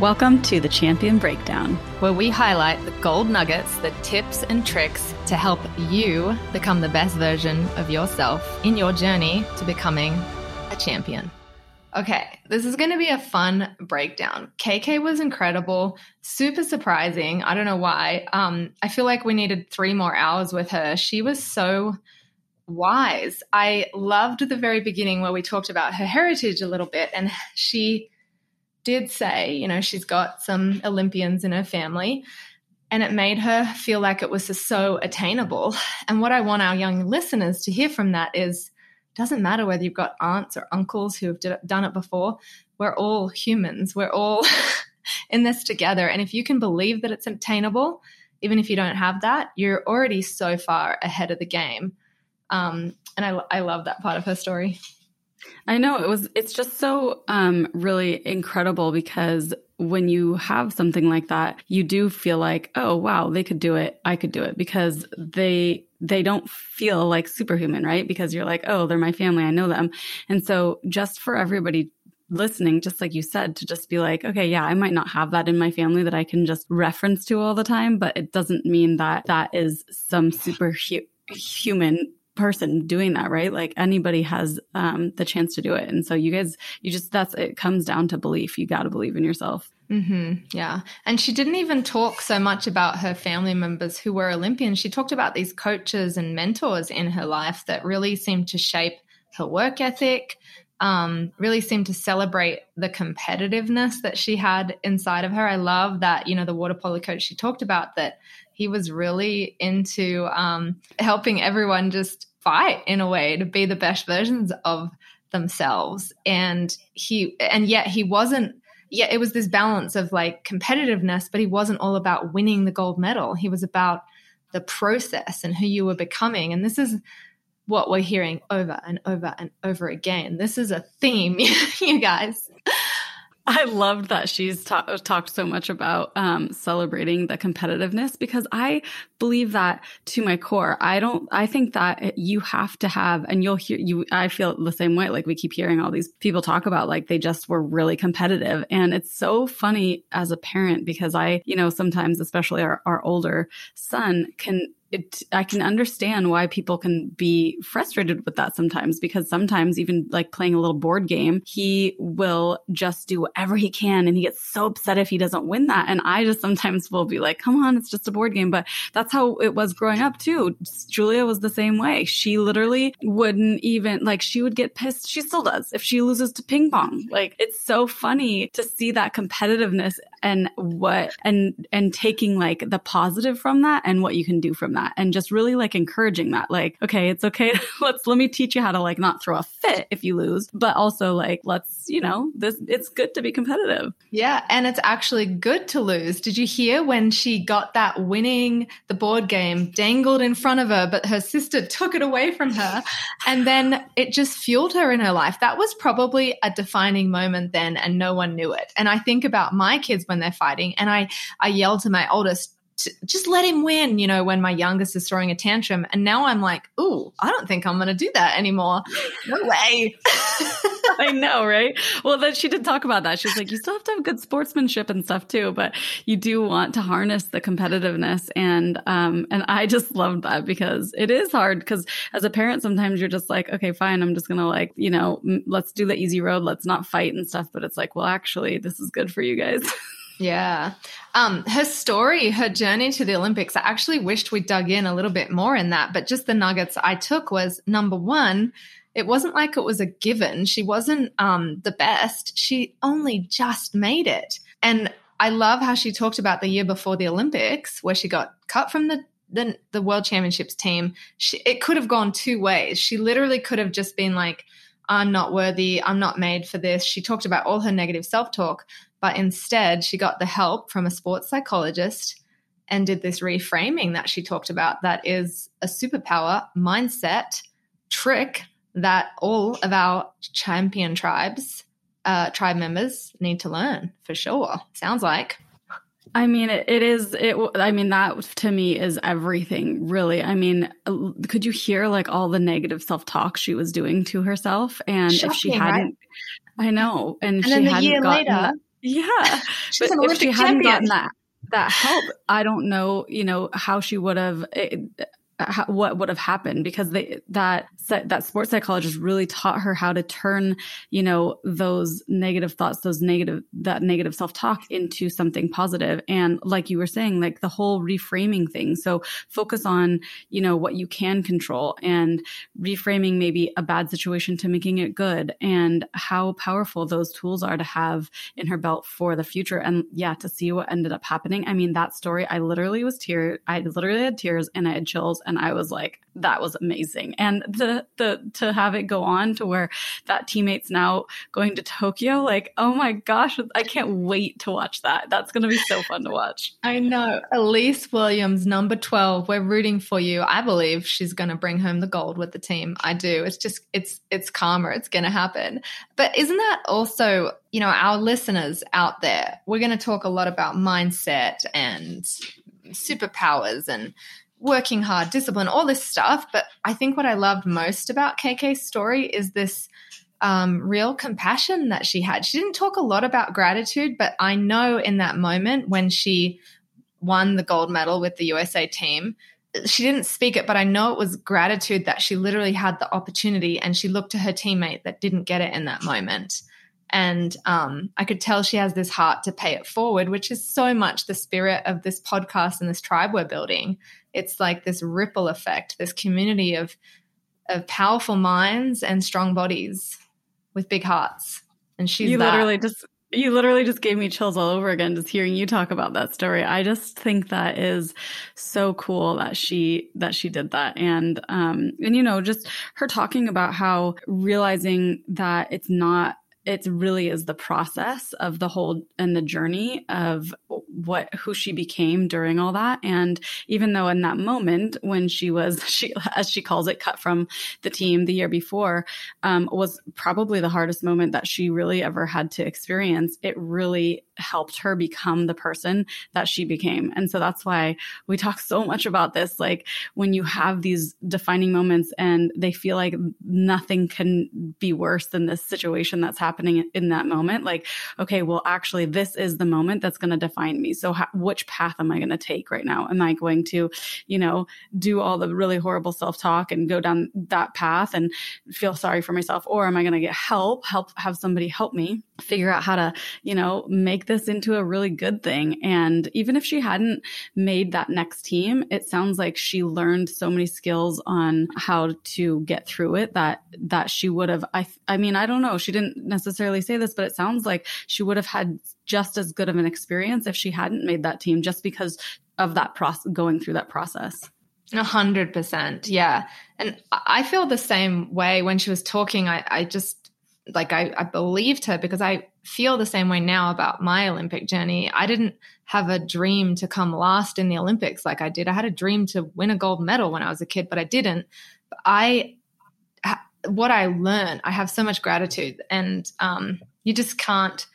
Welcome to the Champion Breakdown, where we highlight the gold nuggets, the tips and tricks to help you become the best version of yourself in your journey to becoming a champion. Okay, this is going to be a fun breakdown. KK was incredible, super surprising. I don't know why. Um, I feel like we needed three more hours with her. She was so wise. I loved the very beginning where we talked about her heritage a little bit, and she did say, you know, she's got some Olympians in her family, and it made her feel like it was so attainable. And what I want our young listeners to hear from that is doesn't matter whether you've got aunts or uncles who have done it before. We're all humans. We're all in this together. And if you can believe that it's attainable, even if you don't have that, you're already so far ahead of the game. Um, and I, I love that part of her story. I know it was, it's just so um, really incredible because when you have something like that, you do feel like, oh, wow, they could do it. I could do it because they, they don't feel like superhuman, right? Because you're like, oh, they're my family. I know them. And so just for everybody listening, just like you said, to just be like, okay, yeah, I might not have that in my family that I can just reference to all the time, but it doesn't mean that that is some superhuman person doing that, right? Like anybody has um, the chance to do it. And so you guys, you just, that's, it comes down to belief. You got to believe in yourself. Mm-hmm. Yeah. And she didn't even talk so much about her family members who were Olympians. She talked about these coaches and mentors in her life that really seemed to shape her work ethic, um, really seemed to celebrate the competitiveness that she had inside of her. I love that, you know, the water polo coach she talked about that he was really into um, helping everyone just fight in a way to be the best versions of themselves. And he, and yet he wasn't, yeah, it was this balance of like competitiveness, but he wasn't all about winning the gold medal. He was about the process and who you were becoming. And this is what we're hearing over and over and over again. This is a theme, you guys. I loved that she's ta- talked so much about um, celebrating the competitiveness because I believe that to my core. I don't. I think that you have to have, and you'll hear you. I feel the same way. Like we keep hearing all these people talk about like they just were really competitive, and it's so funny as a parent because I, you know, sometimes especially our, our older son can it, I can understand why people can be frustrated with that sometimes because sometimes even like playing a little board game, he will just do whatever he can and he gets so upset if he doesn't win that. And I just sometimes will be like, come on, it's just a board game. But that's how it was growing up too. Julia was the same way. She literally wouldn't even like, she would get pissed. She still does if she loses to ping pong. Like it's so funny to see that competitiveness and what, and, and taking like the positive from that and what you can do from that and just really like encouraging that like okay it's okay. Let's let me teach you how to like not throw a fit if you lose but also like let's you know this it's good to be competitive. Yeah and it's actually good to lose. Did you hear when she got that winning the board game dangled in front of her but her sister took it away from her? And then it just fueled her in her life. That was probably a defining moment then and no one knew it. And i think about my kids when they're fighting and i i yell to my oldest just let him win, you know, when my youngest is throwing a tantrum. And now I'm like, ooh, I don't think I'm going to do that anymore. No way. I know, right? Well, then she did talk about that. She's like, you still have to have good sportsmanship and stuff too, but you do want to harness the competitiveness. And, um, and I just love that because it is hard because as a parent, sometimes you're just like, okay, fine. I'm just going to like, you know, let's do the easy road. Let's not fight and stuff. But it's like, well, actually, this is good for you guys. Yeah. Um, her story, her journey to the Olympics, I actually wished we dug in a little bit more in that, but just the nuggets I took was number one, it wasn't like it was a given. She wasn't um, the best. She only just made it. And I love how she talked about the year before the Olympics, where she got cut from the the, the World Championships team. She, it could have gone two ways. She literally could have just been like, I'm not worthy. I'm not made for this. She talked about all her negative self talk. But instead, she got the help from a sports psychologist and did this reframing that she talked about that is a superpower mindset trick that all of our champion tribes, uh, tribe members need to learn for sure. Sounds like. I mean, it, it is. It. I mean, that to me is everything, really. I mean, could you hear like all the negative self talk she was doing to herself? And Shocking, if she hadn't, right? I know. And, and she hadn't gotten, later, Yeah. She's but if she hadn't gotten that that help, I don't know, you know, how she would have eh, Uh, what would have happened because they that that sports psychologist really taught her how to turn you know those negative thoughts those negative that negative self-talk into something positive. And like you were saying like the whole reframing thing. So focus on you know what you can control and reframing maybe a bad situation to making it good and how powerful those tools are to have in her belt for the future. And yeah to see what ended up happening. I mean that story i literally was tear i literally had tears and i had chills and I was like, that was amazing. And the the to have it go on to where that teammate's now going to Tokyo, like, oh my gosh, I can't wait to watch that. That's gonna be so fun to watch. I know. Elise Williams, number 12, we're rooting for you. I believe she's gonna bring home the gold with the team. I do. It's just it's it's karma. It's gonna happen. But isn't that also you know, our listeners out there, we're going to talk a lot about mindset and superpowers and working hard, discipline, all this stuff. But I think what I loved most about KK's story is this um, real compassion that she had. She didn't talk a lot about gratitude, but I know in that moment when she won the gold medal with the USA team, she didn't speak it, but I know it was gratitude that she literally had the opportunity and she looked to her teammate that didn't get it in that moment. And um, I could tell she has this heart to pay it forward, which is so much the spirit of this podcast and this tribe we're building it's like this ripple effect, this community of of powerful minds and strong bodies with big hearts. And she's you that. literally just you literally just gave me chills all over again just hearing you talk about that story. I just think that is so cool that she that she did that and um and you know just her talking about how realizing that it's not it really is the process of the whole and the journey of what who she became during all that. And even though in that moment when she was she as she calls it cut from the team the year before um, was probably the hardest moment that she really ever had to experience. It really helped her become the person that she became. And so that's why we talk so much about this like when you have these defining moments and they feel like nothing can be worse than this situation that's happening in that moment like okay well actually this is the moment that's going to define me. So which path am i going to take right now? Am i going to you know do all the really horrible self-talk and go down that path and feel sorry for myself? Or am i going to get help help have somebody help me figure out how to you know make this into a really good thing and even if she hadn't made that next team it sounds like she learned so many skills on how to get through it that that she would have i i mean i don't know she didn't necessarily say this, but it sounds like she would have had just as good of an experience if she hadn't made that team just because of that process going through that process. A hundred percent. Yeah. And I feel the same way when she was talking. I, I just like I, I believed her because I feel the same way now about my Olympic journey. I didn't have a dream to come last in the Olympics like I did. I had a dream to win a gold medal when I was a kid, but I didn't. I what I learned, I have so much gratitude, and um, you just can't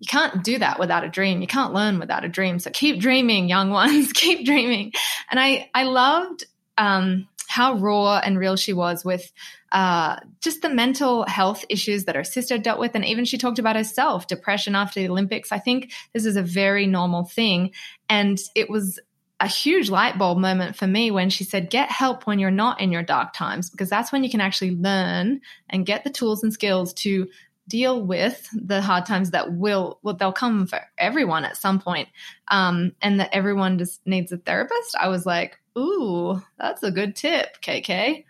you can't do that without a dream. You can't learn without a dream. So keep dreaming, young ones. keep dreaming. And I I loved um, how raw and real she was with uh, just the mental health issues that her sister dealt with, and even she talked about herself, depression after the Olympics. I think this is a very normal thing, and it was a huge light bulb moment for me when she said, Get help when you're not in your dark times, because that's when you can actually learn and get the tools and skills to deal with the hard times that will, well, they'll come for everyone at some point. Um, and that everyone just needs a therapist. I was like, Ooh, that's a good tip, KK.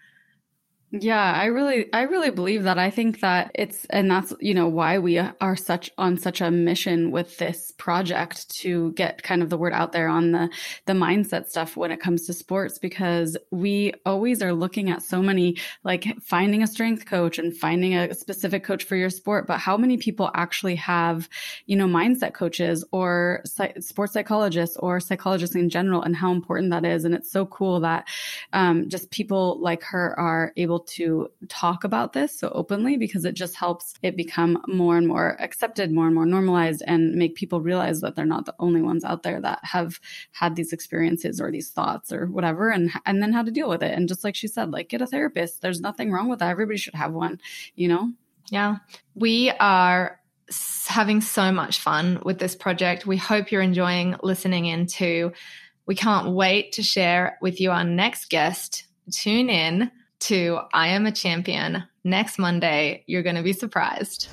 Yeah, I really I really believe that. I think that it's and that's, you know, why we are such on such a mission with this project to get kind of the word out there on the the mindset stuff when it comes to sports because we always are looking at so many like finding a strength coach and finding a specific coach for your sport, but how many people actually have, you know, mindset coaches or sports psychologists or psychologists in general and how important that is and it's so cool that um, just people like her are able able to talk about this so openly because it just helps it become more and more accepted, more and more normalized, and make people realize that they're not the only ones out there that have had these experiences or these thoughts or whatever, and and then how to deal with it. And just like she said, like get a therapist. There's nothing wrong with that. Everybody should have one, you know. Yeah, we are having so much fun with this project. We hope you're enjoying listening into. We can't wait to share with you our next guest. Tune in to I Am a Champion next Monday. You're going to be surprised.